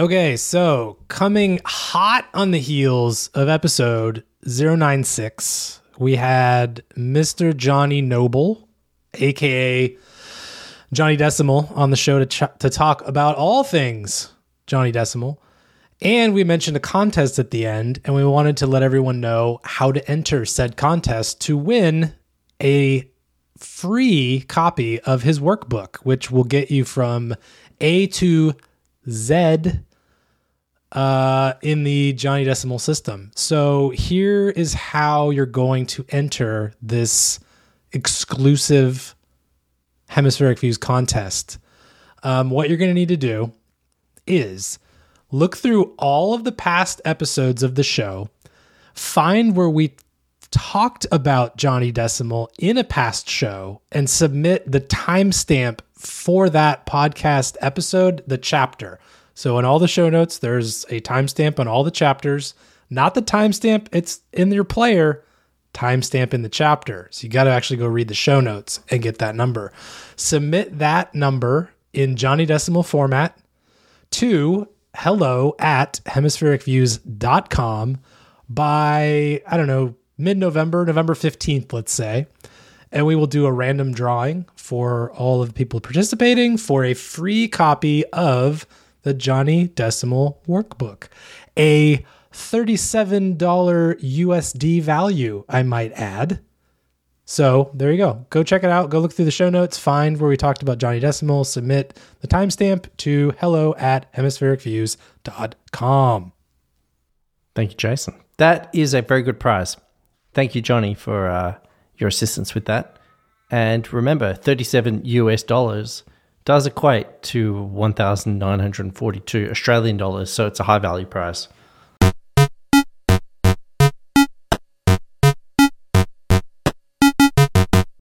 Okay, so coming hot on the heels of episode 096, we had Mr. Johnny Noble, aka Johnny Decimal, on the show to, ch- to talk about all things Johnny Decimal. And we mentioned a contest at the end, and we wanted to let everyone know how to enter said contest to win a free copy of his workbook, which will get you from A to Z uh, in the Johnny Decimal system. So here is how you're going to enter this exclusive hemispheric views contest. Um, what you're going to need to do is look through all of the past episodes of the show, find where we talked about Johnny Decimal in a past show, and submit the timestamp for that podcast episode, the chapter. So in all the show notes, there's a timestamp on all the chapters, not the timestamp, it's in your player. Timestamp in the chapter. So you got to actually go read the show notes and get that number. Submit that number in Johnny Decimal format to hello at hemisphericviews.com by, I don't know, mid November, November 15th, let's say. And we will do a random drawing for all of the people participating for a free copy of the Johnny Decimal Workbook. A $37 USD value, I might add. So there you go. Go check it out. Go look through the show notes, find where we talked about Johnny Decimal, submit the timestamp to hello at hemisphericviews.com. Thank you, Jason. That is a very good prize. Thank you, Johnny, for uh, your assistance with that. And remember, 37 US dollars does equate to 1,942 Australian dollars, so it's a high value prize.